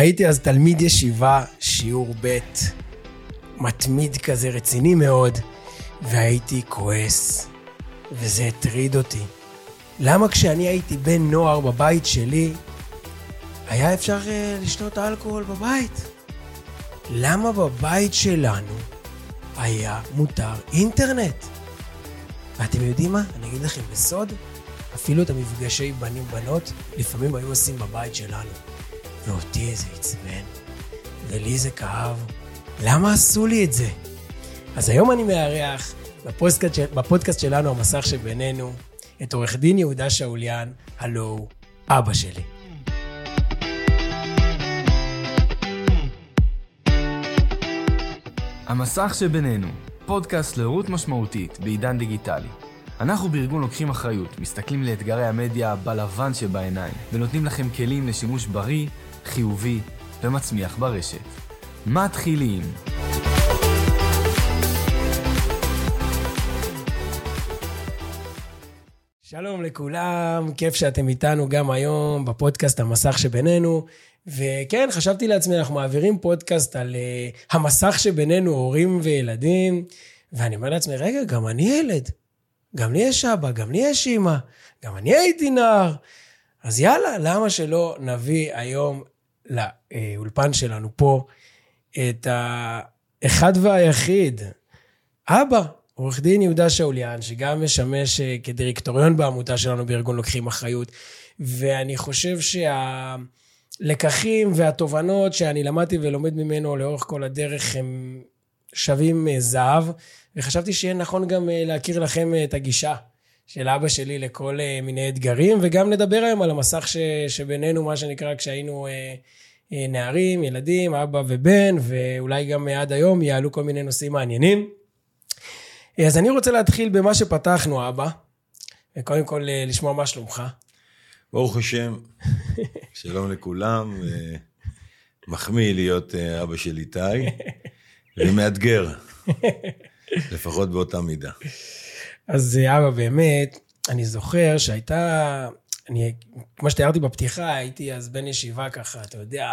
הייתי אז תלמיד ישיבה, שיעור ב', מתמיד כזה, רציני מאוד, והייתי כועס, וזה הטריד אותי. למה כשאני הייתי בן נוער בבית שלי, היה אפשר uh, לשתות אלכוהול בבית? למה בבית שלנו היה מותר אינטרנט? ואתם יודעים מה? אני אגיד לכם בסוד, אפילו את המפגשי בנים-בנות לפעמים היו עושים בבית שלנו. ואותי זה עצבן, ולי זה כאב. למה עשו לי את זה? אז היום אני מארח בפודקאסט, של, בפודקאסט שלנו, המסך שבינינו, את עורך דין יהודה שאוליאן, הלו, אבא שלי. המסך שבינינו, פודקאסט להורות משמעותית בעידן דיגיטלי. אנחנו בארגון לוקחים אחריות, מסתכלים לאתגרי המדיה בלבן שבעיניים, ונותנים לכם כלים לשימוש בריא, חיובי ומצמיח ברשת. מתחילים. שלום לכולם, כיף שאתם איתנו גם היום בפודקאסט המסך שבינינו. וכן, חשבתי לעצמי, אנחנו מעבירים פודקאסט על uh, המסך שבינינו, הורים וילדים, ואני אומר לעצמי, רגע, גם אני ילד. גם לי יש אבא, גם לי יש אימא, גם אני הייתי נער. אז יאללה, למה שלא נביא היום לאולפן שלנו פה את האחד והיחיד, אבא, עורך דין יהודה שאוליאן, שגם משמש אה, כדירקטוריון בעמותה שלנו בארגון לוקחים אחריות, ואני חושב שהלקחים והתובנות שאני למדתי ולומד ממנו לאורך כל הדרך הם שווים אה, זהב, וחשבתי שיהיה נכון גם אה, להכיר לכם את הגישה של אבא שלי לכל מיני אתגרים, וגם לדבר היום על המסך ש, שבינינו, מה שנקרא, כשהיינו נערים, ילדים, אבא ובן, ואולי גם עד היום יעלו כל מיני נושאים מעניינים. אז אני רוצה להתחיל במה שפתחנו, אבא. קודם כל, לשמוע מה שלומך. ברוך השם, שלום לכולם. מחמיא להיות אה, אבא של איתי, ומאתגר, לפחות באותה מידה. אז אבא, באמת, אני זוכר שהייתה, אני, כמו שתיארתי בפתיחה, הייתי אז בן ישיבה ככה, אתה יודע,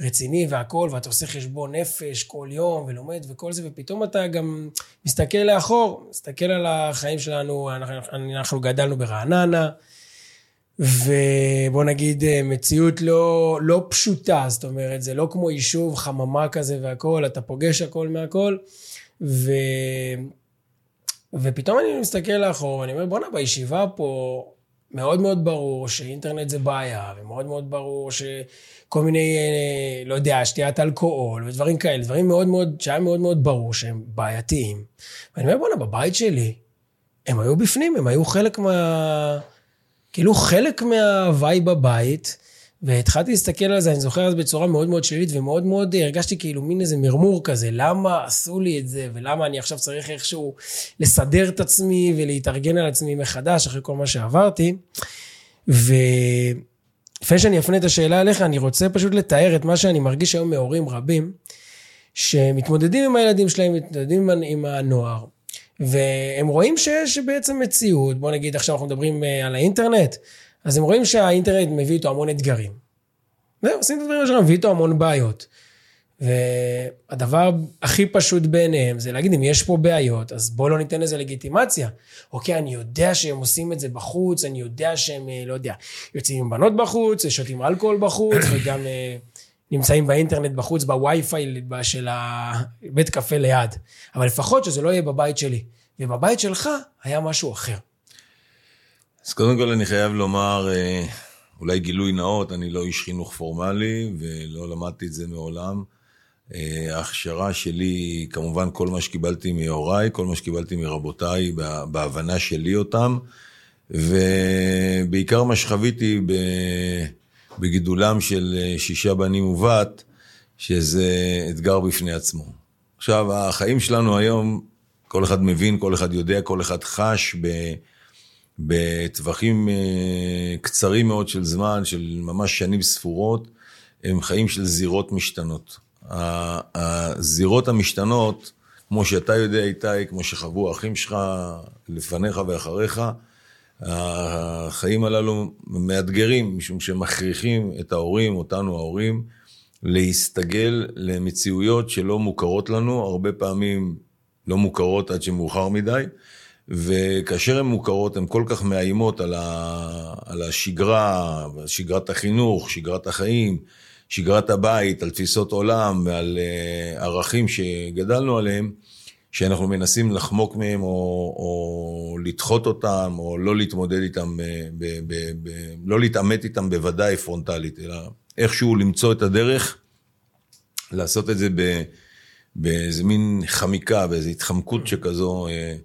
רציני והכל, ואתה עושה חשבון נפש כל יום ולומד וכל זה, ופתאום אתה גם מסתכל לאחור, מסתכל על החיים שלנו, אנחנו, אנחנו גדלנו ברעננה, ובוא נגיד מציאות לא, לא פשוטה, זאת אומרת, זה לא כמו יישוב חממה כזה והכל, אתה פוגש הכל מהכל, ו... ופתאום אני מסתכל לאחור, ואני אומר, בואנה, בישיבה פה מאוד מאוד ברור שאינטרנט זה בעיה, ומאוד מאוד ברור שכל מיני, אה, לא יודע, שתיית אלכוהול ודברים כאלה, דברים מאוד מאוד, שהיה מאוד מאוד ברור שהם בעייתיים. ואני אומר, בואנה, בבית שלי, הם היו בפנים, הם היו חלק מה... כאילו חלק מהוואי בבית, והתחלתי להסתכל על זה, אני זוכר אז בצורה מאוד מאוד שלילית, ומאוד מאוד הרגשתי כאילו מין איזה מרמור כזה, למה עשו לי את זה, ולמה אני עכשיו צריך איכשהו לסדר את עצמי ולהתארגן על עצמי מחדש אחרי כל מה שעברתי. ולפני שאני אפנה את השאלה אליך, אני רוצה פשוט לתאר את מה שאני מרגיש היום מהורים רבים, שמתמודדים עם הילדים שלהם, מתמודדים עם הנוער, והם רואים שיש בעצם מציאות, בוא נגיד עכשיו אנחנו מדברים אה, על האינטרנט, אז הם רואים שהאינטרנט מביא איתו המון אתגרים. זהו, עושים את הדברים שלנו, מביא איתו המון בעיות. והדבר הכי פשוט בעיניהם זה להגיד, אם יש פה בעיות, אז בואו לא ניתן לזה לגיטימציה. אוקיי, אני יודע שהם עושים את זה בחוץ, אני יודע שהם, אה, לא יודע, יוצאים עם בנות בחוץ, שותים אלכוהול בחוץ, וגם אה, נמצאים באינטרנט בחוץ, בווי-פיי של הבית קפה ליד. אבל לפחות שזה לא יהיה בבית שלי. ובבית שלך היה משהו אחר. אז קודם כל אני חייב לומר, אה, אולי גילוי נאות, אני לא איש חינוך פורמלי ולא למדתי את זה מעולם. אה, ההכשרה שלי, כמובן כל מה שקיבלתי מהוריי, כל מה שקיבלתי מרבותיי, בהבנה שלי אותם, ובעיקר מה שחוויתי בגידולם של אה, שישה בנים ובת, שזה אתגר בפני עצמו. עכשיו, החיים שלנו היום, כל אחד מבין, כל אחד יודע, כל אחד חש ב... בטווחים אה, קצרים מאוד של זמן, של ממש שנים ספורות, הם חיים של זירות משתנות. הזירות המשתנות, כמו שאתה יודע איתי, כמו שחוו האחים שלך לפניך ואחריך, החיים הללו מאתגרים, משום שהם מכריחים את ההורים, אותנו ההורים, להסתגל למציאויות שלא מוכרות לנו, הרבה פעמים לא מוכרות עד שמאוחר מדי, וכאשר הן מוכרות, הן כל כך מאיימות על, ה, על השגרה, שגרת החינוך, שגרת החיים, שגרת הבית, על תפיסות עולם ועל uh, ערכים שגדלנו עליהם, שאנחנו מנסים לחמוק מהם או, או לדחות אותם, או לא להתמודד איתם, ב, ב, ב, ב, לא להתעמת איתם בוודאי פרונטלית, אלא איכשהו למצוא את הדרך לעשות את זה באיזה מין חמיקה, באיזו התחמקות שכזו, אה,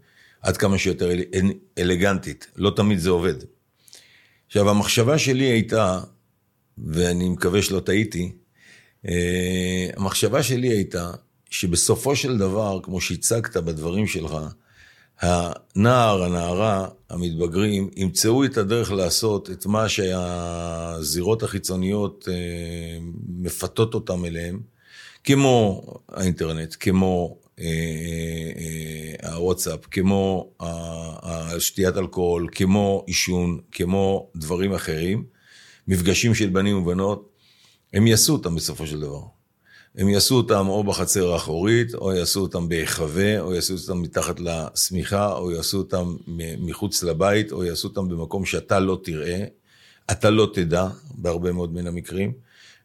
עד כמה שיותר אל, אלגנטית. לא תמיד זה עובד. עכשיו, המחשבה שלי הייתה, ואני מקווה שלא טעיתי, אה, המחשבה שלי הייתה שבסופו של דבר, כמו שהצגת בדברים שלך, הנער, הנערה, המתבגרים, ימצאו את הדרך לעשות את מה שהזירות החיצוניות אה, מפתות אותם אליהם, כמו האינטרנט, כמו הוואטסאפ, כמו שתיית אלכוהול, כמו עישון, כמו דברים אחרים, מפגשים של בנים ובנות, הם יעשו אותם בסופו של דבר. הם יעשו אותם או בחצר האחורית, או יעשו אותם בהיחווה, או יעשו אותם מתחת לשמיכה, או יעשו אותם מחוץ לבית, או יעשו אותם במקום שאתה לא תראה, אתה לא תדע, בהרבה מאוד מן המקרים,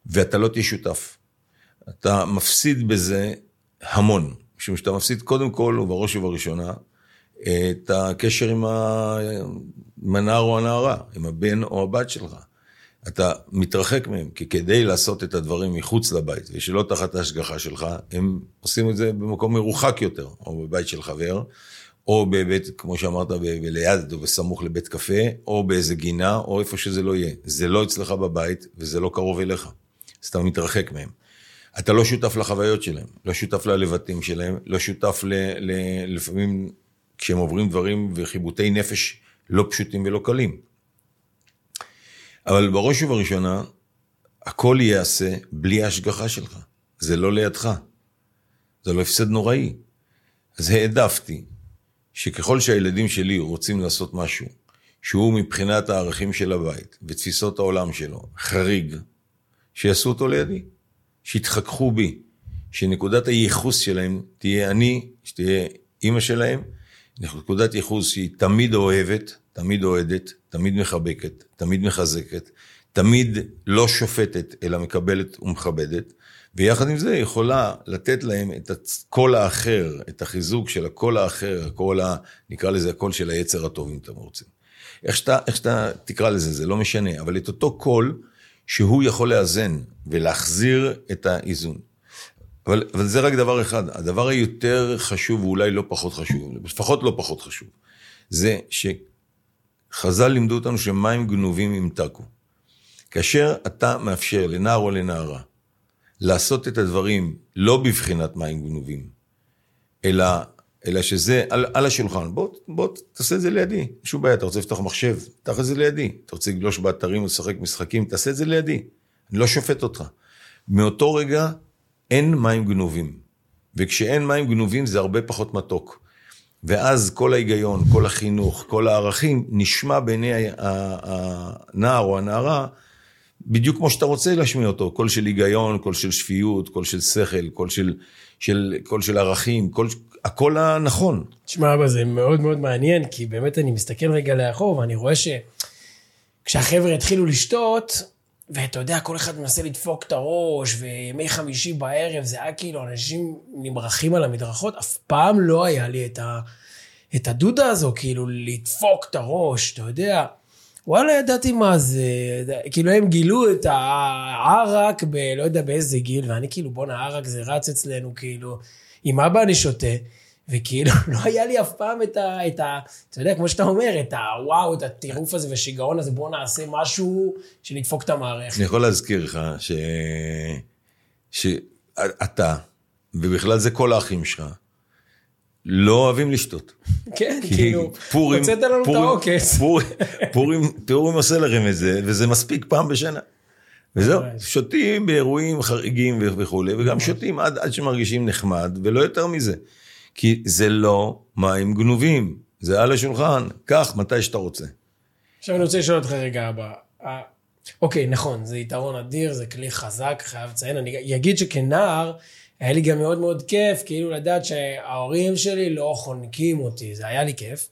ואתה לא תהיה שותף. אתה מפסיד בזה המון, משום שאתה מפסיד קודם כל, ובראש ובראשונה, את הקשר עם, ה... עם הנער או הנערה, עם הבן או הבת שלך. אתה מתרחק מהם, כי כדי לעשות את הדברים מחוץ לבית, ושלא תחת ההשגחה שלך, הם עושים את זה במקום מרוחק יותר, או בבית של חבר, או בבית, כמו שאמרת, ליד או בסמוך לבית קפה, או באיזה גינה, או איפה שזה לא יהיה. זה לא אצלך בבית, וזה לא קרוב אליך. אז אתה מתרחק מהם. אתה לא שותף לחוויות שלהם, לא שותף ללבטים שלהם, לא שותף ל, ל, לפעמים כשהם עוברים דברים וחיבוטי נפש לא פשוטים ולא קלים. אבל בראש ובראשונה, הכל ייעשה בלי ההשגחה שלך. זה לא לידך. זה לא הפסד נוראי. אז העדפתי שככל שהילדים שלי רוצים לעשות משהו, שהוא מבחינת הערכים של הבית ותפיסות העולם שלו חריג, שיעשו אותו לידי. שיתחככו בי, שנקודת הייחוס שלהם תהיה אני, שתהיה אימא שלהם, נקודת ייחוס שהיא תמיד אוהבת, תמיד אוהדת, תמיד מחבקת, תמיד מחזקת, תמיד לא שופטת, אלא מקבלת ומכבדת, ויחד עם זה יכולה לתת להם את הקול האחר, את החיזוק של הקול האחר, הקול ה... נקרא לזה הקול של היצר הטוב, אם אתם רוצים. איך שאתה, איך שאתה תקרא לזה, זה לא משנה, אבל את אותו קול שהוא יכול לאזן ולהחזיר את האיזון. אבל, אבל זה רק דבר אחד. הדבר היותר חשוב, ואולי לא פחות חשוב, לפחות לא פחות חשוב, זה שחז"ל לימדו אותנו שמים גנובים ימתקו. כאשר אתה מאפשר לנער או לנערה לעשות את הדברים לא בבחינת מים גנובים, אלא אלא שזה על, על השולחן. בוא, בוא תעשה את זה לידי, שום בעיה, אתה רוצה לפתוח מחשב, תפתח את זה לידי. אתה רוצה לגלוש באתרים ולשחק משחקים, תעשה את זה לידי. אני לא שופט אותך. מאותו רגע אין מים גנובים. וכשאין מים גנובים זה הרבה פחות מתוק. ואז כל ההיגיון, כל החינוך, כל הערכים, נשמע בעיני הנער או הנערה, בדיוק כמו שאתה רוצה להשמיע אותו, קול של היגיון, קול של שפיות, קול של שכל, קול של, של, של ערכים, קול, הכל הנכון. תשמע, אבא, זה מאוד מאוד מעניין, כי באמת אני מסתכל רגע לאחור, ואני רואה שכשהחבר'ה התחילו לשתות, ואתה יודע, כל אחד מנסה לדפוק את הראש, וימי חמישי בערב, זה היה כאילו אנשים נמרחים על המדרכות, אף פעם לא היה לי את, ה, את הדודה הזו, כאילו, לדפוק את הראש, אתה יודע. וואלה, ידעתי מה זה, כאילו הם גילו את הערק ב... לא יודע באיזה גיל, ואני כאילו, בואנה, הערק זה רץ אצלנו, כאילו, עם אבא אני שותה, וכאילו, לא היה לי אף פעם את ה... את ה אתה יודע, כמו שאתה אומר, את הוואו, את הטירוף הזה והשיגעון הזה, בוא נעשה משהו שנדפוק את המערכת. אני יכול להזכיר לך ש... שאתה, ובכלל זה כל האחים שלך, לא אוהבים לשתות. כן, כאילו, פורים, הוצאת לנו את העוקץ. פורים, פורים, פורים עושה לכם את זה, וזה מספיק פעם בשנה. וזהו, שותים באירועים חריגים וכולי, וגם שותים עד, עד שמרגישים נחמד, ולא יותר מזה. כי זה לא מים גנובים, זה על השולחן, קח מתי שאתה רוצה. עכשיו אני רוצה לשאול אותך רגע, אבא, אוקיי, נכון, זה יתרון אדיר, זה כלי חזק, חייב לציין. אני אגיד שכנער, היה לי גם מאוד מאוד כיף, כאילו לדעת שההורים שלי לא חונקים אותי, זה היה לי כיף.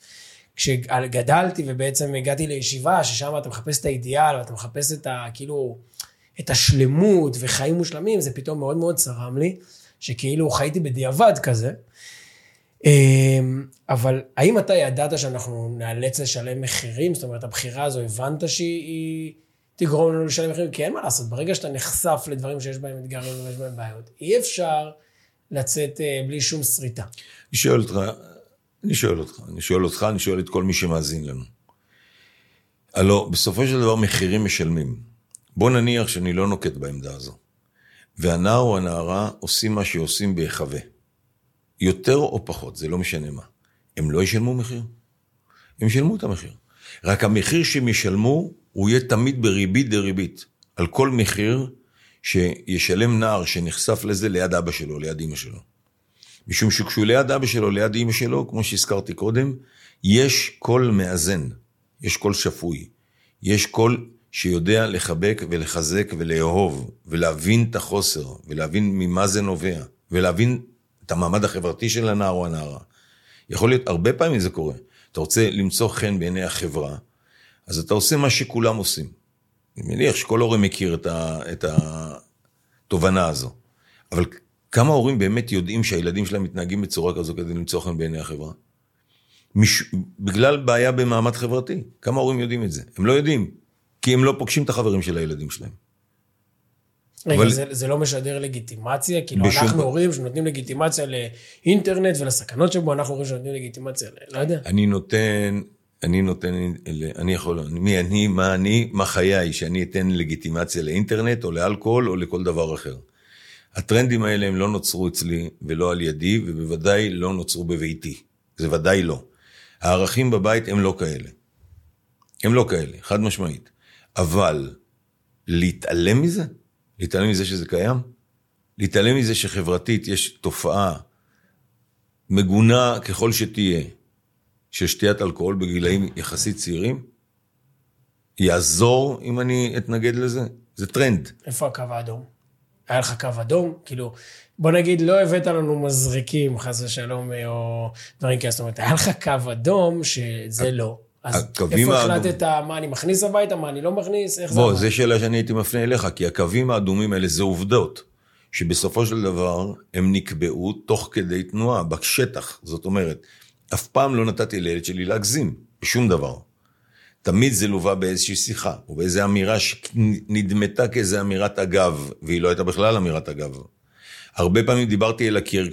כשגדלתי ובעצם הגעתי לישיבה, ששם אתה מחפש את האידיאל ואתה מחפש את ה... כאילו, את השלמות וחיים מושלמים, זה פתאום מאוד מאוד צרם לי, שכאילו חייתי בדיעבד כזה. אמ, אבל האם אתה ידעת שאנחנו נאלץ לשלם מחירים? זאת אומרת, הבחירה הזו, הבנת שהיא תגרום לנו לשלם מחירים? כי אין מה לעשות, ברגע שאתה נחשף לדברים שיש בהם אתגרים ויש בהם בעיות, אי אפשר לצאת אה, בלי שום שריטה. אני שואל אותך, אני שואל אותך, אני שואל אותך, אני שואל את כל מי שמאזין לנו. הלו, בסופו של דבר מחירים משלמים. בוא נניח שאני לא נוקט בעמדה הזו. והנער או הנערה עושים מה שעושים בהיחווה. יותר או פחות, זה לא משנה מה. הם לא ישלמו מחיר. הם ישלמו את המחיר. רק המחיר שהם ישלמו, הוא יהיה תמיד בריבית דריבית. על כל מחיר שישלם נער שנחשף לזה ליד אבא שלו, ליד אמא שלו. משום שכשהוא ליד אבא שלו, ליד אמא שלו, כמו שהזכרתי קודם, יש קול מאזן, יש קול שפוי, יש קול שיודע לחבק ולחזק ולאהוב, ולהבין את החוסר, ולהבין ממה זה נובע, ולהבין את המעמד החברתי של הנער או הנערה. יכול להיות, הרבה פעמים זה קורה. אתה רוצה למצוא חן בעיני החברה, אז אתה עושה מה שכולם עושים. אני מניח שכל הורה מכיר את, ה, את התובנה הזו. אבל כמה הורים באמת יודעים שהילדים שלהם מתנהגים בצורה כזו כדי למצוא חן בעיני החברה? מש... בגלל בעיה במעמד חברתי. כמה הורים יודעים את זה? הם לא יודעים, כי הם לא פוגשים את החברים של הילדים שלהם. רגע, אבל... זה, זה לא משדר לגיטימציה? כאילו, בשום... אנחנו הורים שנותנים לגיטימציה לאינטרנט ולסכנות שבו, אנחנו הורים שנותנים לגיטימציה, לא יודע. אני נותן, אני נותן, אני יכול, מי אני, מה אני, מה חיי, שאני אתן לגיטימציה לאינטרנט או לאלכוהול או לכל דבר אחר. הטרנדים האלה הם לא נוצרו אצלי ולא על ידי, ובוודאי לא נוצרו בביתי. זה ודאי לא. הערכים בבית הם לא כאלה. הם לא כאלה, חד משמעית. אבל להתעלם מזה? להתעלם מזה שזה קיים? להתעלם מזה שחברתית יש תופעה מגונה ככל שתהיה, של שתיית אלכוהול בגילאים יחסית צעירים? יעזור אם אני אתנגד לזה? זה טרנד. איפה הקו האדום? היה לך קו אדום? כאילו, בוא נגיד, לא הבאת לנו מזריקים, חס ושלום, או דברים כאלה. זאת אומרת, היה לך קו אדום שזה לא. אז איפה החלטת מה אני מכניס הביתה, מה אני לא מכניס, איך זה... בוא, זו שאלה שאני הייתי מפנה אליך, כי הקווים האדומים האלה זה עובדות, שבסופו של דבר הם נקבעו תוך כדי תנועה, בשטח. זאת אומרת, אף פעם לא נתתי לילד שלי להגזים, בשום דבר. תמיד זה לווה באיזושהי שיחה, או באיזו אמירה שנדמתה כאיזו אמירת אגב, והיא לא הייתה בכלל אמירת אגב. הרבה פעמים דיברתי אל הקיר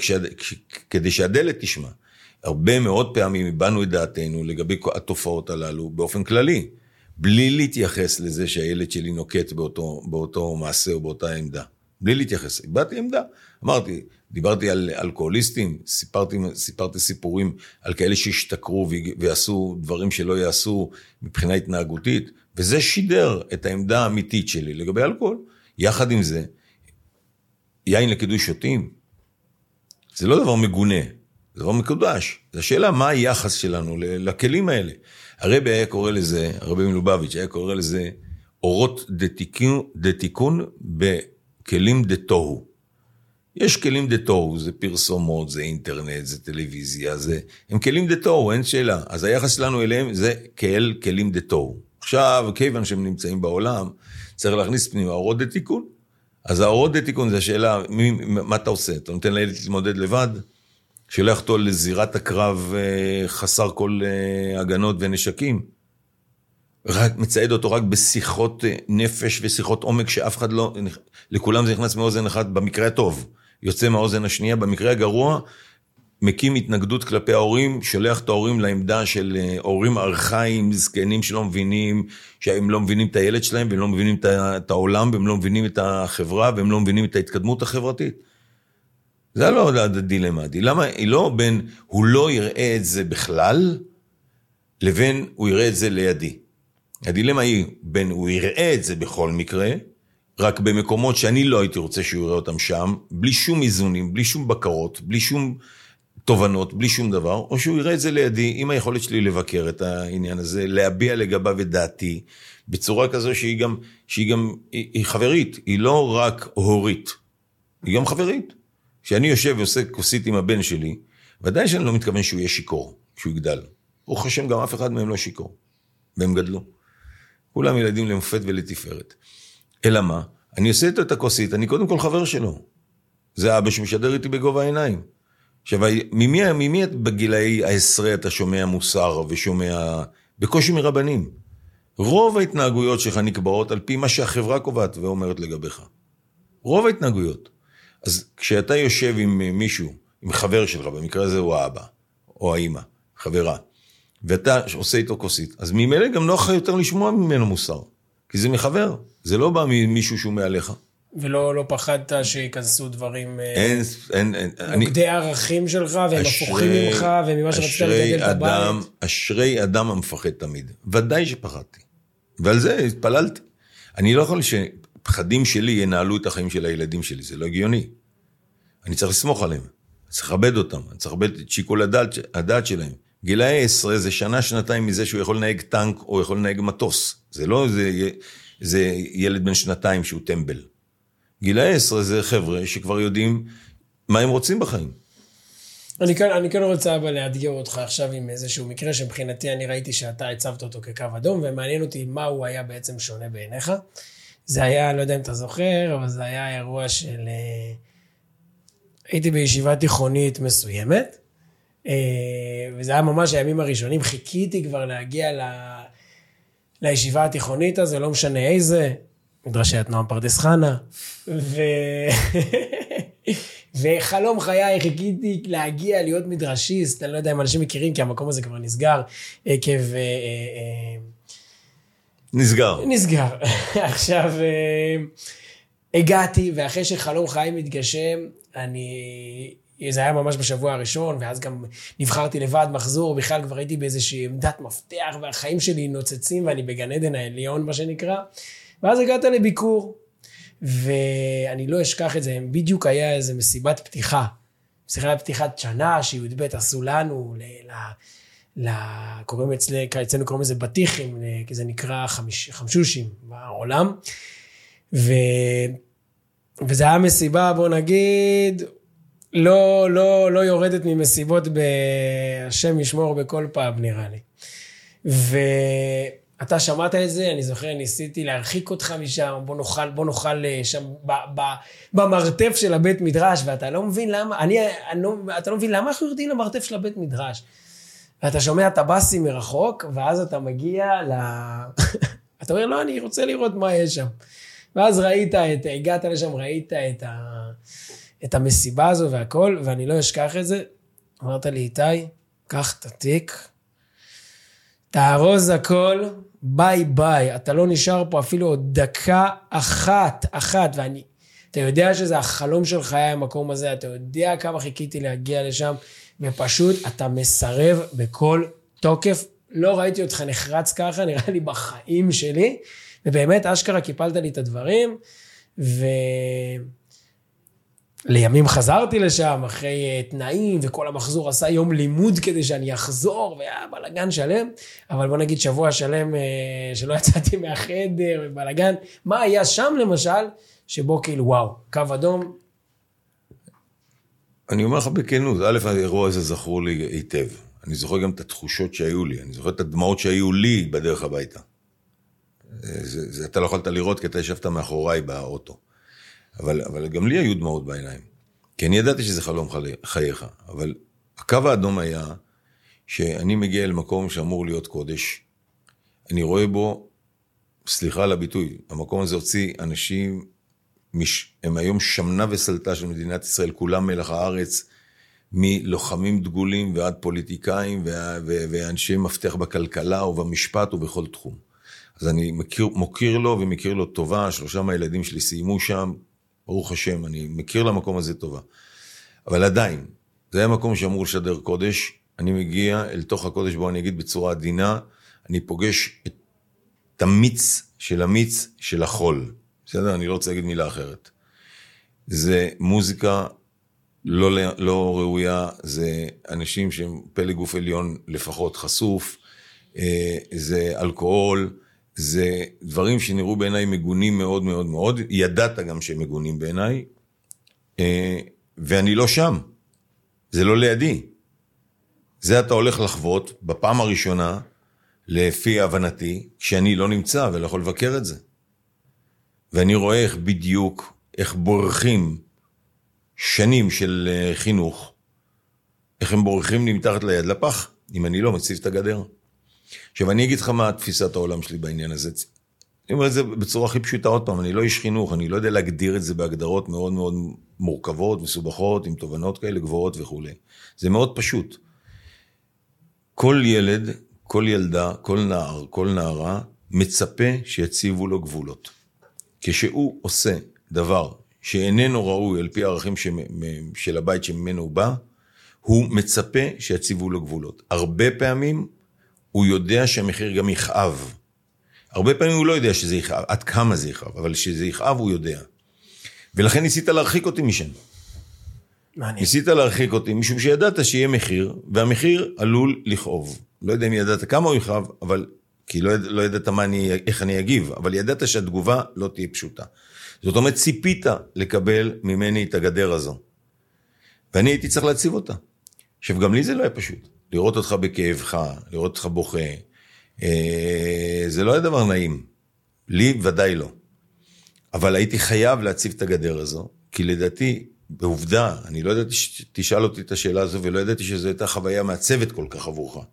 כדי שהדלת תשמע. הרבה מאוד פעמים הבענו את דעתנו לגבי התופעות הללו באופן כללי, בלי להתייחס לזה שהילד שלי נוקט באותו, באותו מעשה או באותה עמדה. בלי להתייחס. הבעתי עמדה. אמרתי, דיברתי על אלכוהוליסטים, סיפרתי, סיפרתי סיפורים על כאלה שהשתכרו ועשו דברים שלא יעשו מבחינה התנהגותית, וזה שידר את העמדה האמיתית שלי לגבי אלכוהול. יחד עם זה, יין לקידוש שותים, זה לא דבר מגונה, זה דבר מקודש. זו השאלה מה היחס שלנו לכלים האלה. הרבי היה קורא לזה, הרבי מלובביץ' היה קורא לזה אורות דתיקון בכלים דתוהו. יש כלים דתוהו, זה פרסומות, זה אינטרנט, זה טלוויזיה, זה... הם כלים דתוהו, אין שאלה. אז היחס שלנו אליהם זה כאל כלים דתוהו. עכשיו, כיוון שהם נמצאים בעולם, צריך להכניס פנימה אורות דתיקון. אז האורות דתיקון זה השאלה, מי, מה אתה עושה? אתה נותן לילד להתמודד לבד? שולח אותו לזירת הקרב אה, חסר כל אה, הגנות ונשקים? רק מצייד אותו רק בשיחות אה, נפש ושיחות עומק שאף אחד לא, לכולם זה נכנס מאוזן אחת במקרה הטוב. יוצא מהאוזן השנייה, במקרה הגרוע, מקים התנגדות כלפי ההורים, שולח את ההורים לעמדה של הורים ארכאיים, זקנים שלא מבינים, שהם לא מבינים את הילד שלהם, והם לא מבינים את העולם, והם לא מבינים את החברה, והם לא מבינים את ההתקדמות החברתית. זה לא הדילמה. הדילמה היא לא בין הוא לא יראה את זה בכלל, לבין הוא יראה את זה לידי. הדילמה היא בין הוא יראה את זה בכל מקרה, רק במקומות שאני לא הייתי רוצה שהוא יראה אותם שם, בלי שום איזונים, בלי שום בקרות, בלי שום תובנות, בלי שום דבר, או שהוא יראה את זה לידי, עם היכולת שלי לבקר את העניין הזה, להביע לגביו את דעתי, בצורה כזו שהיא גם, שהיא גם, היא, היא חברית, היא לא רק הורית, היא גם חברית. כשאני יושב ועושה כוסית עם הבן שלי, ודאי שאני לא מתכוון שהוא יהיה שיכור, כשהוא יגדל. ברוך השם, גם אף אחד מהם לא שיכור. והם גדלו. כולם ילדים למופת ולתפארת. אלא מה? אני עושה איתו את הכוסית, אני קודם כל חבר שלו. זה אבא שמשדר איתי בגובה העיניים. עכשיו, ממי, ממי בגילאי העשרה אתה שומע מוסר ושומע... בקושי מרבנים. רוב ההתנהגויות שלך נקבעות על פי מה שהחברה קובעת ואומרת לגביך. רוב ההתנהגויות. אז כשאתה יושב עם מישהו, עם חבר שלך, במקרה הזה הוא האבא, או האימא, חברה, ואתה עושה איתו כוסית, אז ממילא גם נוח יותר לשמוע ממנו מוסר. כי זה מחבר, זה לא בא ממישהו שהוא מעליך. ולא לא פחדת שייכנסו דברים... אה, אין, אין, אין. נוגדי ערכים שלך, והם הפוכים ממך, וממה שרצית לגדל בבית. אשרי אדם המפחד תמיד. ודאי שפחדתי. ועל זה התפללתי. אני לא יכול שפחדים שלי ינהלו את החיים של הילדים שלי, זה לא הגיוני. אני צריך לסמוך עליהם, אני צריך לכבד אותם, אני צריך לכבד את שיקול הדעת, הדעת שלהם. גילאי עשרה זה שנה, שנתיים מזה שהוא יכול לנהג טנק או יכול לנהג מטוס. זה לא איזה, זה ילד בן שנתיים שהוא טמבל. גילאי עשרה זה חבר'ה שכבר יודעים מה הם רוצים בחיים. אני כן, אני כן רוצה אבל לאתגר אותך עכשיו עם איזשהו מקרה שמבחינתי אני ראיתי שאתה הצבת אותו כקו אדום, ומעניין אותי מה הוא היה בעצם שונה בעיניך. זה היה, לא יודע אם אתה זוכר, אבל זה היה אירוע של... אה, הייתי בישיבה תיכונית מסוימת, אה, וזה היה ממש הימים הראשונים, חיכיתי כבר להגיע ל... לישיבה התיכונית הזו, לא משנה איזה, מדרשת נועם פרדס חנה, ו... וחלום חיי, חיכיתי להגיע להיות מדרשיסט, אני לא יודע אם אנשים מכירים, כי המקום הזה כבר נסגר עקב... אה, אה, נסגר. נסגר. עכשיו, הגעתי, ואחרי שחלום חיי מתגשם, אני... זה היה ממש בשבוע הראשון, ואז גם נבחרתי לוועד מחזור, בכלל כבר הייתי באיזושהי עמדת מפתח, והחיים שלי נוצצים, ואני בגן עדן העליון, מה שנקרא. ואז הגעת לביקור, ואני לא אשכח את זה, בדיוק היה איזה מסיבת פתיחה. מסיבת פתיחת שנה, שי"ב עשו לנו, ל... קוראים אצלנו, אצלנו קוראים לזה בטיחים, כי זה נקרא חמיש, חמשושים בעולם. ו... וזה היה מסיבה, בוא נגיד, לא, לא, לא יורדת ממסיבות בהשם ישמור בכל פעם, נראה לי. ואתה שמעת את זה, אני זוכר, ניסיתי להרחיק אותך משם, בוא נאכל, בוא נאכל אה, שם ב, ב, במרתף של הבית מדרש, ואתה לא מבין למה, אני, אני לא, אתה לא מבין למה אנחנו יורדים למרתף של הבית מדרש. ואתה שומע את הבאסים מרחוק, ואז אתה מגיע ל... אתה אומר, לא, אני רוצה לראות מה יש שם. ואז ראית את, הגעת לשם, ראית את, ה, את המסיבה הזו והכל, ואני לא אשכח את זה. אמרת לי, איתי, קח את התיק, תארוז הכל, ביי ביי. אתה לא נשאר פה אפילו עוד דקה אחת, אחת, ואני... אתה יודע שזה החלום של חיי המקום הזה, אתה יודע כמה חיכיתי להגיע לשם, ופשוט אתה מסרב בכל תוקף. לא ראיתי אותך נחרץ ככה, נראה לי בחיים שלי. ובאמת, אשכרה קיפלת לי את הדברים, ולימים חזרתי לשם אחרי אה, תנאים, וכל המחזור עשה יום לימוד כדי שאני אחזור, והיה בלאגן שלם, אבל בוא נגיד שבוע שלם אה, שלא יצאתי מהחדר, ובלאגן. מה היה שם למשל, שבו כאילו וואו, קו אדום. אני אומר לך בכנות, א', האירוע הזה זכור לי היטב. אני זוכר גם את התחושות שהיו לי, אני זוכר את הדמעות שהיו לי בדרך הביתה. זה, זה, אתה לא יכולת לראות כי אתה ישבת מאחוריי באוטו. אבל, אבל גם לי היו דמעות בעיניים. כי אני ידעתי שזה חלום חי, חייך. אבל הקו האדום היה שאני מגיע אל מקום שאמור להיות קודש. אני רואה בו, סליחה על הביטוי, המקום הזה הוציא אנשים, מש, הם היום שמנה וסלטה של מדינת ישראל, כולם מלח הארץ, מלוחמים דגולים ועד פוליטיקאים ואנשי מפתח בכלכלה ובמשפט ובכל תחום. אז אני מכיר, מוקיר לו ומכיר לו טובה, שלושה מהילדים שלי סיימו שם, ברוך השם, אני מכיר למקום הזה טובה. אבל עדיין, זה היה מקום שאמור לשדר קודש, אני מגיע אל תוך הקודש, בו אני אגיד בצורה עדינה, אני פוגש את המיץ של המיץ של החול. בסדר? אני לא רוצה להגיד מילה אחרת. זה מוזיקה לא, לא ראויה, זה אנשים שהם פלג גוף עליון לפחות חשוף, אה, זה אלכוהול, זה דברים שנראו בעיניי מגונים מאוד מאוד מאוד, ידעת גם שהם מגונים בעיניי, אה, ואני לא שם, זה לא לידי. זה אתה הולך לחוות בפעם הראשונה, לפי הבנתי, כשאני לא נמצא ולא יכול לבקר את זה. ואני רואה איך בדיוק, איך בורחים שנים של אה, חינוך, איך הם בורחים לי מתחת ליד לפח, אם אני לא מציב את הגדר. עכשיו, אני אגיד לך מה תפיסת העולם שלי בעניין הזה. אני אומר את זה בצורה הכי פשוטה, עוד פעם, אני לא איש חינוך, אני לא יודע להגדיר את זה בהגדרות מאוד מאוד מורכבות, מסובכות, עם תובנות כאלה גבוהות וכולי. זה מאוד פשוט. כל ילד, כל ילדה, כל נער, כל נערה, מצפה שיציבו לו גבולות. כשהוא עושה דבר שאיננו ראוי על פי הערכים של הבית שממנו הוא בא, הוא מצפה שיציבו לו גבולות. הרבה פעמים הוא יודע שהמחיר גם יכאב. הרבה פעמים הוא לא יודע שזה יכאב, עד כמה זה יכאב, אבל שזה יכאב הוא יודע. ולכן ניסית להרחיק אותי משם. מעניין. ניסית להרחיק אותי משום שידעת שיהיה מחיר, והמחיר עלול לכאוב. לא יודע אם ידעת כמה הוא יכאב, אבל... כי לא, לא ידעת מה אני, איך אני אגיב, אבל ידעת שהתגובה לא תהיה פשוטה. זאת אומרת, ציפית לקבל ממני את הגדר הזו. ואני הייתי צריך להציב אותה. עכשיו, גם לי זה לא היה פשוט. לראות אותך בכאבך, לראות אותך בוכה, אה, זה לא היה דבר נעים. לי ודאי לא. אבל הייתי חייב להציב את הגדר הזו, כי לדעתי, בעובדה, אני לא ידעתי שתשאל אותי את השאלה הזו, ולא ידעתי שזו הייתה חוויה מעצבת כל כך עבורך.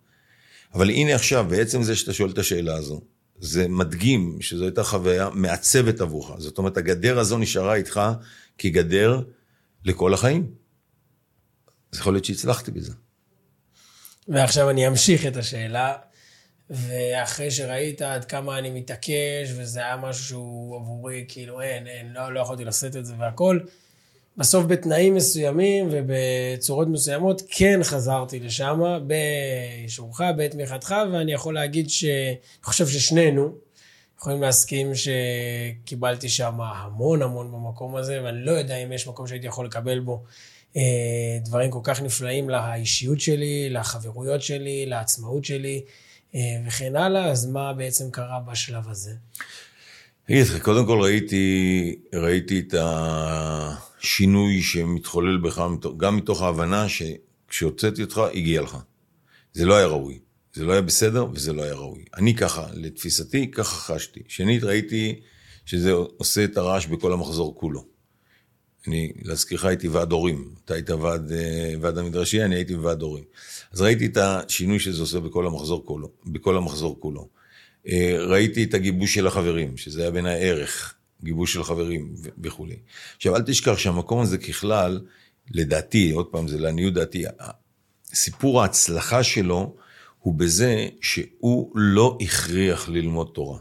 אבל הנה עכשיו, בעצם זה שאתה שואל את השאלה הזו, זה מדגים שזו הייתה חוויה מעצבת עבורך. זאת אומרת, הגדר הזו נשארה איתך כגדר לכל החיים. אז יכול להיות שהצלחתי בזה. ועכשיו אני אמשיך את השאלה, ואחרי שראית עד כמה אני מתעקש, וזה היה משהו שהוא עבורי, כאילו אין, אין, לא, לא יכולתי לשאת את זה והכל, בסוף בתנאים מסוימים ובצורות מסוימות כן חזרתי לשם באישורך, בתמיכתך, ואני יכול להגיד שאני חושב ששנינו יכולים להסכים שקיבלתי שם המון המון במקום הזה, ואני לא יודע אם יש מקום שהייתי יכול לקבל בו אה, דברים כל כך נפלאים לאישיות שלי, לחברויות שלי, לעצמאות שלי אה, וכן הלאה, אז מה בעצם קרה בשלב הזה? לך, קודם כל ראיתי, ראיתי את השינוי שמתחולל בך, גם מתוך ההבנה שכשהוצאתי אותך, הגיע לך. זה לא היה ראוי. זה לא היה בסדר וזה לא היה ראוי. אני ככה, לתפיסתי, ככה חשתי. שנית, ראיתי שזה עושה את הרעש בכל המחזור כולו. אני, להזכירך, הייתי ועד הורים. אתה היית ועד, אה, ועד המדרשי, אני הייתי ועד הורים. אז ראיתי את השינוי שזה עושה בכל המחזור כולו. בכל המחזור כולו. אה, ראיתי את הגיבוש של החברים, שזה היה בין הערך, גיבוש של חברים וכולי. עכשיו, אל תשכח שהמקום הזה ככלל, לדעתי, עוד פעם, זה לעניות דעתי, סיפור ההצלחה שלו הוא בזה שהוא לא הכריח ללמוד תורה.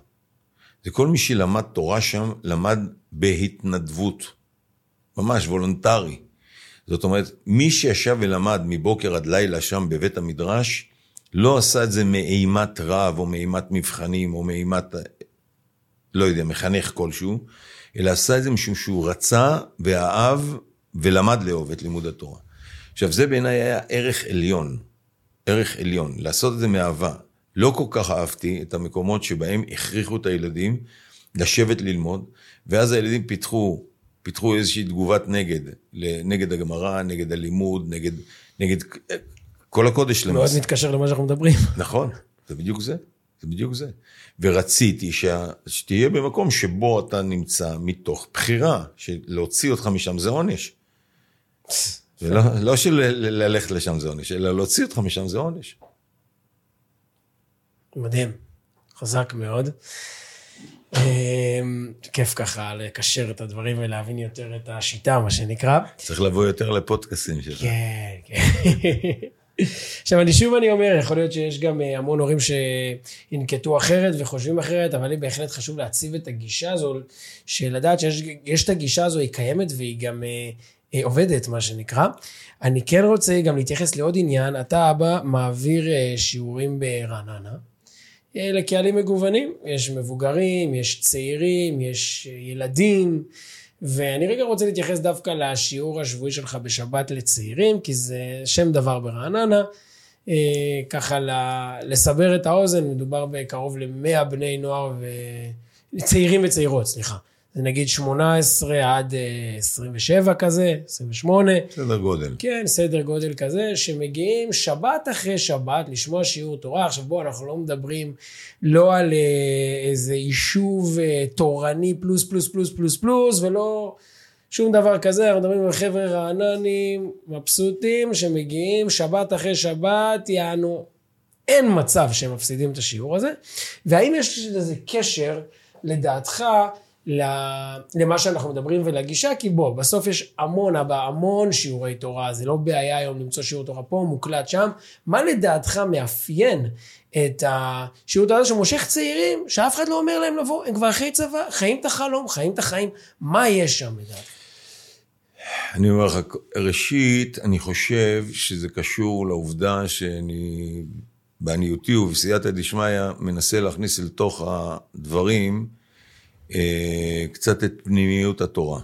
וכל מי שלמד תורה שם, למד בהתנדבות, ממש וולונטרי. זאת אומרת, מי שישב ולמד מבוקר עד לילה שם בבית המדרש, לא עשה את זה מאימת רב, או מאימת מבחנים, או מאימת, לא יודע, מחנך כלשהו, אלא עשה את זה משום שהוא רצה ואהב ולמד לאהוב את לימוד התורה. עכשיו, זה בעיניי היה ערך עליון, ערך עליון, לעשות את זה מאהבה. לא כל כך אהבתי את המקומות שבהם הכריחו את הילדים לשבת ללמוד, ואז הילדים פיתחו, פיתחו איזושהי תגובת נגד, נגד הגמרא, נגד הלימוד, נגד, נגד כל הקודש למעשה. מאוד מתקשר למה שאנחנו מדברים. נכון, זה בדיוק זה. זה בדיוק זה. ורציתי שה... שתהיה במקום שבו אתה נמצא מתוך בחירה, שלהוציא אותך משם זה עונש. ולא לא של ללכת לשם זה עונש, אלא להוציא אותך משם זה עונש. מדהים, חזק מאוד. אמ, כיף ככה לקשר את הדברים ולהבין יותר את השיטה, מה שנקרא. צריך לבוא יותר לפודקאסים שלך. כן, כן. עכשיו, אני שוב אני אומר, יכול להיות שיש גם אה, המון הורים שינקטו אחרת וחושבים אחרת, אבל לי בהחלט חשוב להציב את הגישה הזו, של לדעת שיש את הגישה הזו, היא קיימת והיא גם אה, אה, עובדת, מה שנקרא. אני כן רוצה גם להתייחס לעוד עניין, אתה אבא מעביר אה, שיעורים ברעננה. אה, לקהלים מגוונים, יש מבוגרים, יש צעירים, יש אה, ילדים, ואני רגע רוצה להתייחס דווקא לשיעור השבועי שלך בשבת לצעירים, כי זה שם דבר ברעננה. אה, ככה לסבר את האוזן, מדובר בקרוב ל-100 בני נוער וצעירים וצעירות, סליחה. זה נגיד 18 עד 27 אה, כזה, 28. סדר גודל. כן, סדר גודל כזה, שמגיעים שבת אחרי שבת לשמוע שיעור תורה. עכשיו בואו, אנחנו לא מדברים לא על אה, איזה יישוב אה, תורני פלוס פלוס פלוס פלוס פלוס, ולא שום דבר כזה, אנחנו מדברים על חבר'ה רעננים, מבסוטים, שמגיעים שבת אחרי שבת, יענו, אין מצב שהם מפסידים את השיעור הזה. והאם יש לזה קשר, לדעתך, למה שאנחנו מדברים ולגישה, כי בוא, בסוף יש המון, אבא, המון שיעורי תורה, זה לא בעיה היום למצוא שיעור תורה פה, מוקלט שם. מה לדעתך מאפיין את השיעור תורה שמושך צעירים, שאף אחד לא אומר להם לבוא, הם כבר אחרי צבא, חיים את החלום, חיים את החיים, מה יש שם לדעתך? אני אומר לך, ראשית, אני חושב שזה קשור לעובדה שאני, בעניותי ובסייעתא דשמיא, מנסה להכניס אל תוך הדברים, קצת את פנימיות התורה.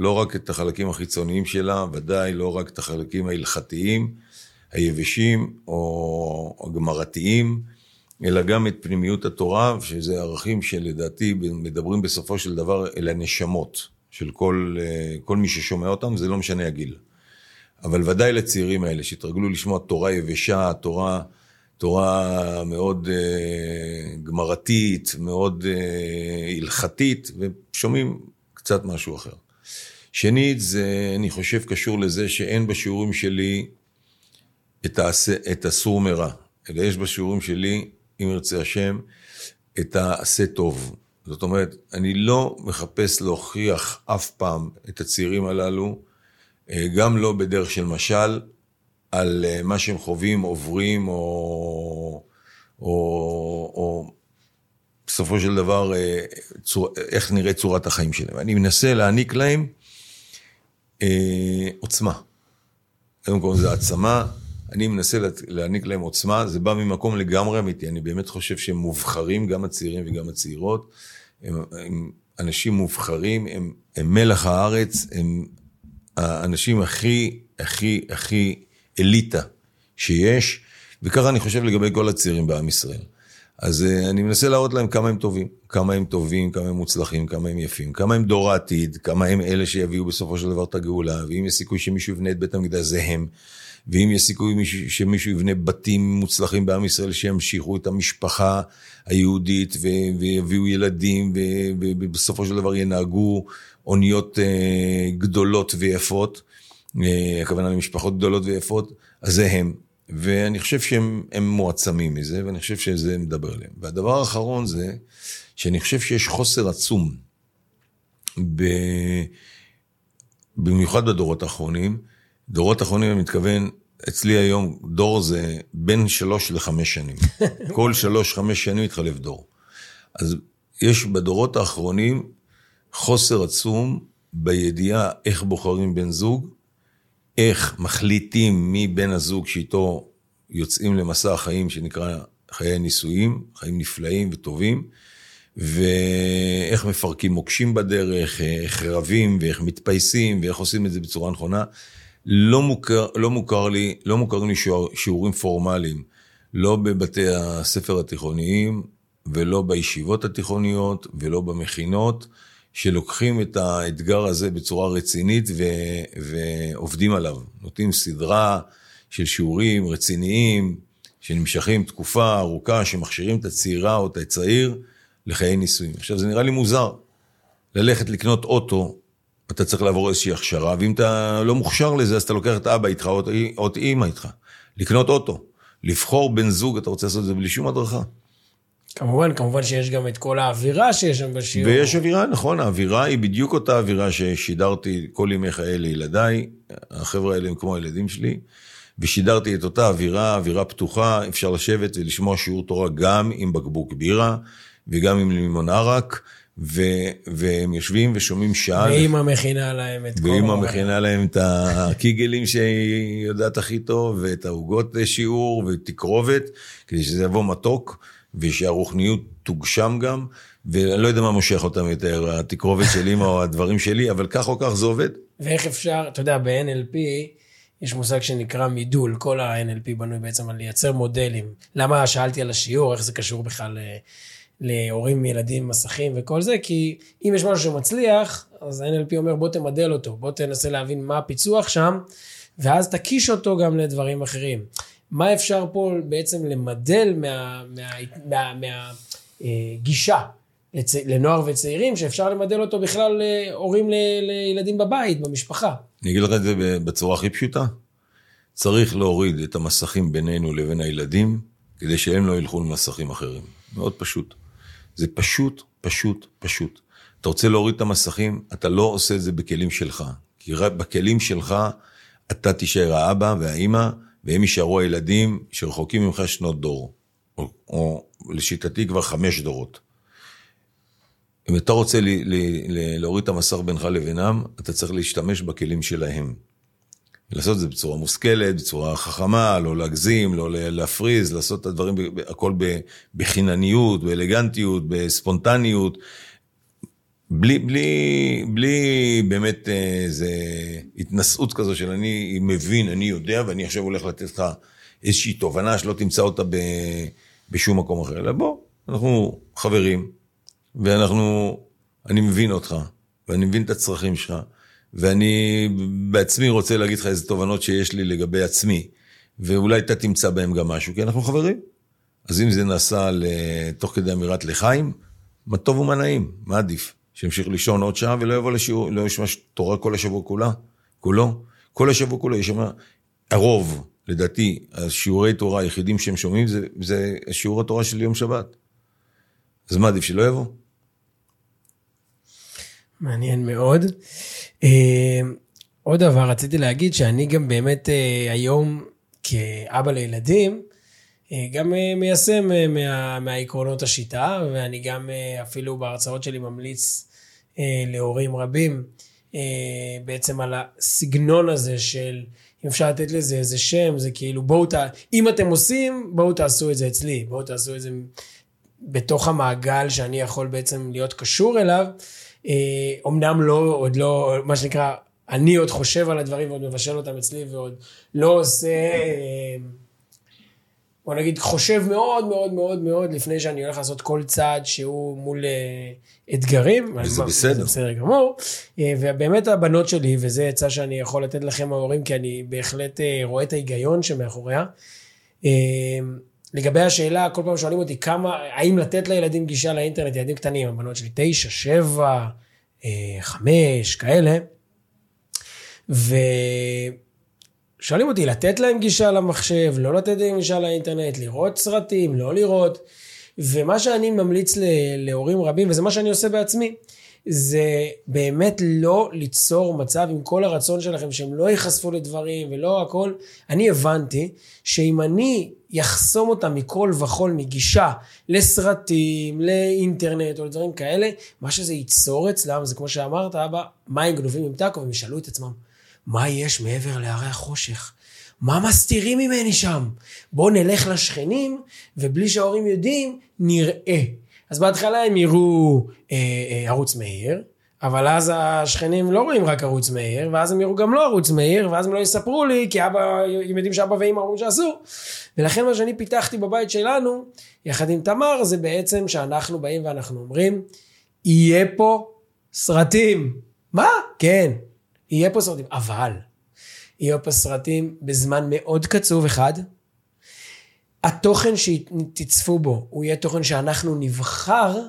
לא רק את החלקים החיצוניים שלה, ודאי לא רק את החלקים ההלכתיים, היבשים או הגמרתיים, אלא גם את פנימיות התורה, שזה ערכים שלדעתי מדברים בסופו של דבר אל הנשמות של כל, אה, כל מי ששומע אותם, זה לא משנה הגיל. אבל ודאי לצעירים האלה שהתרגלו לשמוע תורה יבשה, תורה... תורה מאוד uh, גמרתית, מאוד uh, הלכתית, ושומעים קצת משהו אחר. שנית, זה, אני חושב, קשור לזה שאין בשיעורים שלי את, העשה, את הסור מרע, אלא יש בשיעורים שלי, אם ירצה השם, את העשה טוב. זאת אומרת, אני לא מחפש להוכיח אף פעם את הצעירים הללו, אה, גם לא בדרך של משל, על אה, מה שהם חווים, עוברים, או, או, או בסופו של דבר, אה, צור, איך נראית צורת החיים שלהם. אני מנסה להעניק להם אה, עוצמה. קודם כל זה העצמה, אני מנסה להעניק להם עוצמה, זה בא ממקום לגמרי אמיתי, אני באמת חושב שהם מובחרים, גם הצעירים וגם הצעירות. הם, הם אנשים מובחרים, הם, הם מלח הארץ, הם האנשים הכי, הכי, הכי אליטה שיש, וככה אני חושב לגבי כל הצעירים בעם ישראל. אז uh, אני מנסה להראות להם כמה הם טובים, כמה הם טובים, כמה הם מוצלחים, כמה הם יפים, כמה הם דור העתיד, כמה הם אלה שיביאו בסופו של דבר את הגאולה, ואם יש סיכוי שמישהו יבנה את בית המקדש זה הם, ואם יש סיכוי מישהו, שמישהו יבנה בתים מוצלחים בעם ישראל שימשיכו את המשפחה היהודית ו- ויביאו ילדים ובסופו של דבר ינהגו אוניות uh, גדולות ויפות. אה, הכוונה למשפחות גדולות ויפות, אז זה הם. ואני חושב שהם מועצמים מזה, ואני חושב שזה מדבר אליהם. והדבר האחרון זה, שאני חושב שיש חוסר עצום, ב... במיוחד בדורות האחרונים. דורות האחרונים, אני מתכוון, אצלי היום, דור זה בין שלוש לחמש שנים. כל שלוש, חמש שנים מתחלף דור. אז יש בדורות האחרונים חוסר עצום בידיעה איך בוחרים בן זוג, איך מחליטים מי בן הזוג שאיתו יוצאים למסע החיים שנקרא חיי נישואים, חיים נפלאים וטובים, ואיך מפרקים מוקשים בדרך, איך רבים ואיך מתפייסים ואיך עושים את זה בצורה נכונה. לא מוכר, לא מוכר לי, לא מוכרים לי שיעור, שיעורים פורמליים, לא בבתי הספר התיכוניים ולא בישיבות התיכוניות ולא במכינות. שלוקחים את האתגר הזה בצורה רצינית ו, ועובדים עליו. נותנים סדרה של שיעורים רציניים, שנמשכים תקופה ארוכה, שמכשירים את הצעירה או את הצעיר לחיי נישואים. עכשיו, זה נראה לי מוזר. ללכת לקנות אוטו, אתה צריך לעבור איזושהי הכשרה, ואם אתה לא מוכשר לזה, אז אתה לוקח את אבא איתך או את אימא איתך. לקנות אוטו. לבחור בן זוג, אתה רוצה לעשות את זה בלי שום הדרכה. כמובן, כמובן שיש גם את כל האווירה שיש שם בשיעור. ויש אווירה, נכון, האווירה היא בדיוק אותה אווירה ששידרתי כל ימי חיי לילדיי, החבר'ה האלה הם כמו הילדים שלי, ושידרתי את אותה אווירה, אווירה פתוחה, אפשר לשבת ולשמוע שיעור תורה גם עם בקבוק בירה, וגם עם לימון ערק, ו- והם יושבים ושומעים שעה. ואימא מכינה להם את כל... ואימא מכינה להם את הקיגלים שהיא יודעת הכי טוב, ואת העוגות שיעור, ותקרובת, כדי שזה יבוא מתוק. ושהרוחניות תוגשם גם, ואני לא יודע מה מושך אותם יותר, התקרובת של אימא או הדברים שלי, אבל כך או כך זה עובד. ואיך אפשר, אתה יודע, ב-NLP יש מושג שנקרא מידול, כל ה-NLP בנוי בעצם על לייצר מודלים. למה שאלתי על השיעור, איך זה קשור בכלל אה, להורים, ילדים, מסכים וכל זה? כי אם יש משהו שמצליח, אז ה-NLP אומר בוא תמדל אותו, בוא תנסה להבין מה הפיצוח שם, ואז תקיש אותו גם לדברים אחרים. מה אפשר פה בעצם למדל מהגישה מה, לצ... לנוער וצעירים, שאפשר למדל אותו בכלל להורים ל... לילדים בבית, במשפחה. אני אגיד לך את זה בצורה הכי פשוטה. צריך להוריד את המסכים בינינו לבין הילדים, כדי שהם לא ילכו למסכים אחרים. מאוד פשוט. זה פשוט, פשוט, פשוט. אתה רוצה להוריד את המסכים, אתה לא עושה את זה בכלים שלך. כי בכלים שלך אתה תישאר האבא והאימא, והם יישארו הילדים שרחוקים ממך שנות דור. או, או לשיטתי כבר חמש דורות. אם אתה רוצה ל, ל, ל, להוריד את המסך בינך לבינם, אתה צריך להשתמש בכלים שלהם. לעשות את זה בצורה מושכלת, בצורה חכמה, לא להגזים, לא להפריז, לעשות את הדברים, הכל בחינניות, באלגנטיות, בספונטניות, בלי, בלי, בלי באמת איזה התנשאות כזו של אני מבין, אני יודע, ואני עכשיו הולך לתת לך איזושהי תובנה שלא תמצא אותה ב, בשום מקום אחר. אלא בוא, אנחנו חברים, ואנחנו, אני מבין אותך, ואני מבין את הצרכים שלך, ואני בעצמי רוצה להגיד לך איזה תובנות שיש לי לגבי עצמי, ואולי אתה תמצא בהם גם משהו, כי אנחנו חברים. אז אם זה נעשה תוך כדי אמירת לחיים, מה טוב ומה נעים, מה עדיף? שימשיך לישון עוד שעה ולא יבוא לשיעור, לא ישמע תורה כל השבוע כולה, כולו. כל השבוע כולו ישמע, הרוב, לדעתי, השיעורי תורה היחידים שהם שומעים זה, זה שיעור התורה של יום שבת. אז מה עדיף שלא יבוא? מעניין מאוד. אה, עוד דבר, רציתי להגיד שאני גם באמת אה, היום, כאבא לילדים, גם מיישם מה, מהעקרונות השיטה, ואני גם אפילו בהרצאות שלי ממליץ להורים רבים בעצם על הסגנון הזה של, אם אפשר לתת לזה איזה שם, זה כאילו בואו, ת... אם אתם עושים, בואו תעשו את זה אצלי, בואו תעשו את זה בתוך המעגל שאני יכול בעצם להיות קשור אליו. אומנם לא, עוד לא, מה שנקרא, אני עוד חושב על הדברים ועוד מבשל אותם אצלי ועוד לא עושה, בוא נגיד, חושב מאוד מאוד מאוד מאוד לפני שאני הולך לעשות כל צעד שהוא מול אתגרים. וזה בסדר. זה בסדר גמור. ובאמת הבנות שלי, וזה עצה שאני יכול לתת לכם ההורים, כי אני בהחלט רואה את ההיגיון שמאחוריה. לגבי השאלה, כל פעם שואלים אותי כמה, האם לתת לילדים גישה לאינטרנט, ילדים קטנים, הבנות שלי תשע, שבע, אה, חמש, כאלה. ושואלים אותי, לתת להם גישה למחשב, לא לתת להם גישה לאינטרנט, לראות סרטים, לא לראות. ומה שאני ממליץ להורים רבים, וזה מה שאני עושה בעצמי, זה באמת לא ליצור מצב עם כל הרצון שלכם שהם לא ייחשפו לדברים ולא הכל. אני הבנתי שאם אני יחסום אותם מכל וכול מגישה לסרטים, לאינטרנט או לדברים כאלה, מה שזה ייצור אצלם זה כמו שאמרת אבא, מים גנובים עם טאקו והם ישאלו את עצמם, מה יש מעבר להרי החושך? מה מסתירים ממני שם? בואו נלך לשכנים ובלי שההורים יודעים נראה. אז בהתחלה הם יראו אה, אה, ערוץ מהיר, אבל אז השכנים לא רואים רק ערוץ מהיר, ואז הם יראו גם לא ערוץ מהיר, ואז הם לא יספרו לי, כי אבא, הם יודעים שאבא ואמא אומרים שאסור. ולכן מה שאני פיתחתי בבית שלנו, יחד עם תמר, זה בעצם שאנחנו באים ואנחנו אומרים, יהיה פה סרטים. מה? כן, יהיה פה סרטים, אבל יהיה פה סרטים בזמן מאוד קצוב אחד, התוכן שתצפו בו הוא יהיה תוכן שאנחנו נבחר,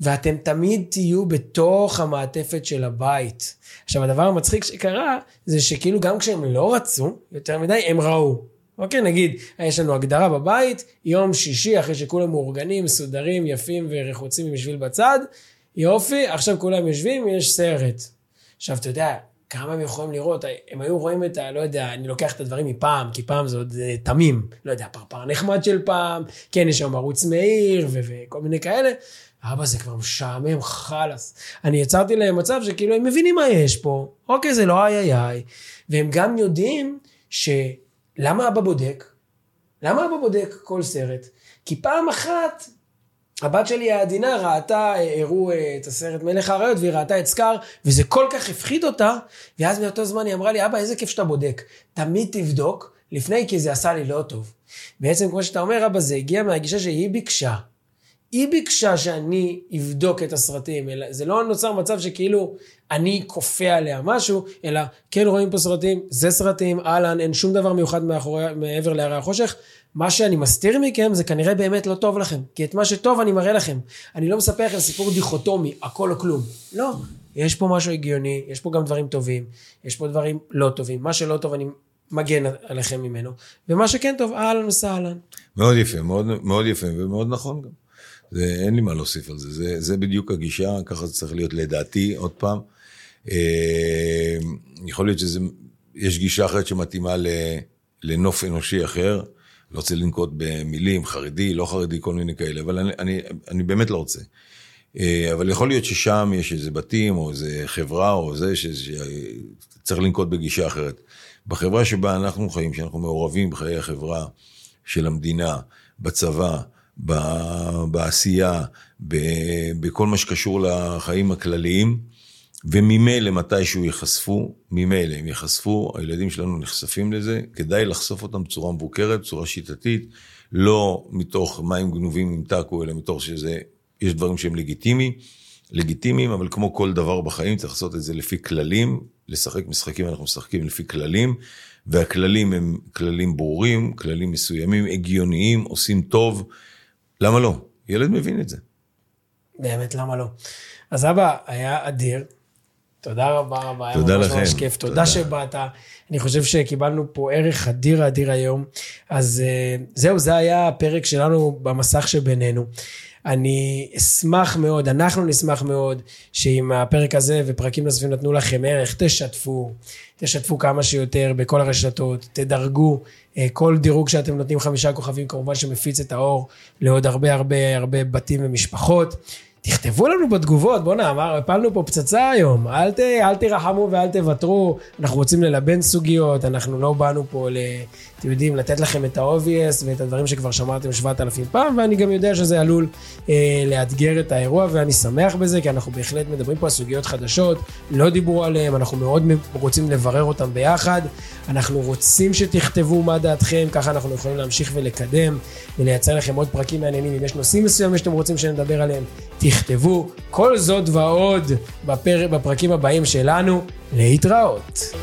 ואתם תמיד תהיו בתוך המעטפת של הבית. עכשיו, הדבר המצחיק שקרה, זה שכאילו גם כשהם לא רצו יותר מדי, הם ראו. אוקיי, נגיד, יש לנו הגדרה בבית, יום שישי, אחרי שכולם מאורגנים, מסודרים, יפים ורחוצים עם שביל בצד, יופי, עכשיו כולם יושבים, יש סרט. עכשיו, אתה יודע, כמה הם יכולים לראות, הם היו רואים את ה... לא יודע, אני לוקח את הדברים מפעם, כי פעם זה עוד אה, תמים. לא יודע, פרפר נחמד של פעם, כן, יש שם ערוץ מאיר ו- וכל מיני כאלה. אבא, זה כבר משעמם, חלאס. אני יצרתי להם מצב שכאילו הם מבינים מה יש פה, אוקיי, זה לא איי איי איי. והם גם יודעים ש... למה אבא בודק? למה אבא בודק כל סרט? כי פעם אחת הבת שלי העדינה ראתה, הראו אה, את הסרט מלך האריות והיא ראתה את סקאר, וזה כל כך הפחיד אותה, ואז מאותו זמן היא אמרה לי, אבא, איזה כיף שאתה בודק. תמיד תבדוק לפני, כי זה עשה לי לא טוב. בעצם, כמו שאתה אומר, אבא, זה הגיע מהגישה שהיא ביקשה. היא ביקשה שאני אבדוק את הסרטים, אלא זה לא נוצר מצב שכאילו אני כופה עליה משהו, אלא כן רואים פה סרטים, זה סרטים, אהלן, אין שום דבר מיוחד מאחורי, מעבר להרי החושך. מה שאני מסתיר מכם זה כנראה באמת לא טוב לכם, כי את מה שטוב אני מראה לכם. אני לא מספר לכם סיפור דיכוטומי, הכל או כלום. לא, יש פה משהו הגיוני, יש פה גם דברים טובים, יש פה דברים לא טובים. מה שלא טוב אני מגן עליכם ממנו, ומה שכן טוב, אהלן וסהלן. מאוד יפה, מאוד, מאוד יפה ומאוד נכון גם. זה, אין לי מה להוסיף על זה. זה, זה בדיוק הגישה, ככה זה צריך להיות לדעתי, עוד פעם. אה, יכול להיות שזה, יש גישה אחרת שמתאימה לנוף אנושי אחר. לא רוצה לנקוט במילים, חרדי, לא חרדי, כל מיני כאלה, אבל אני, אני, אני באמת לא רוצה. אה, אבל יכול להיות ששם יש איזה בתים, או איזה חברה, או זה, שצריך לנקוט בגישה אחרת. בחברה שבה אנחנו חיים, שאנחנו מעורבים בחיי החברה של המדינה, בצבא, בעשייה, בכל מה שקשור לחיים הכלליים, וממילא מתישהו ייחשפו, ממילא הם ייחשפו, הילדים שלנו נחשפים לזה, כדאי לחשוף אותם בצורה מבוקרת, בצורה שיטתית, לא מתוך מים גנובים עם טאקו, אלא מתוך שזה, יש דברים שהם לגיטימיים, לגיטימיים, אבל כמו כל דבר בחיים צריך לעשות את זה לפי כללים, לשחק משחקים אנחנו משחקים לפי כללים, והכללים הם כללים ברורים, כללים מסוימים, הגיוניים, עושים טוב, למה לא? ילד מבין את זה. באמת, למה לא? אז אבא היה אדיר, תודה רבה רבה, תודה לכם. היה ממש כיף, תודה, תודה שבאת. אני חושב שקיבלנו פה ערך אדיר אדיר היום. אז אה, זהו, זה היה הפרק שלנו במסך שבינינו. אני אשמח מאוד, אנחנו נשמח מאוד, שאם הפרק הזה ופרקים נוספים נתנו לכם ערך, תשתפו, תשתפו כמה שיותר בכל הרשתות, תדרגו, אה, כל דירוג שאתם נותנים חמישה כוכבים כמובן שמפיץ את האור לעוד הרבה הרבה הרבה בתים ומשפחות. תכתבו לנו בתגובות, בואנה, אמר, הפלנו פה פצצה היום, אל, ת, אל תרחמו ואל תוותרו, אנחנו רוצים ללבן סוגיות, אנחנו לא באנו פה, אתם יודעים, לתת לכם את ה-obvious ואת הדברים שכבר שמעתם 7,000 פעם, ואני גם יודע שזה עלול אה, לאתגר את האירוע, ואני שמח בזה, כי אנחנו בהחלט מדברים פה על סוגיות חדשות, לא דיברו עליהן, אנחנו מאוד רוצים לברר אותן ביחד, אנחנו רוצים שתכתבו מה דעתכם, ככה אנחנו יכולים להמשיך ולקדם, ולייצר לכם עוד פרקים מעניינים, אם יש נושאים מסוימים שאתם רוצים שנדבר עליהם, תכתבו. כל זאת ועוד בפר... בפרקים הבאים שלנו. להתראות.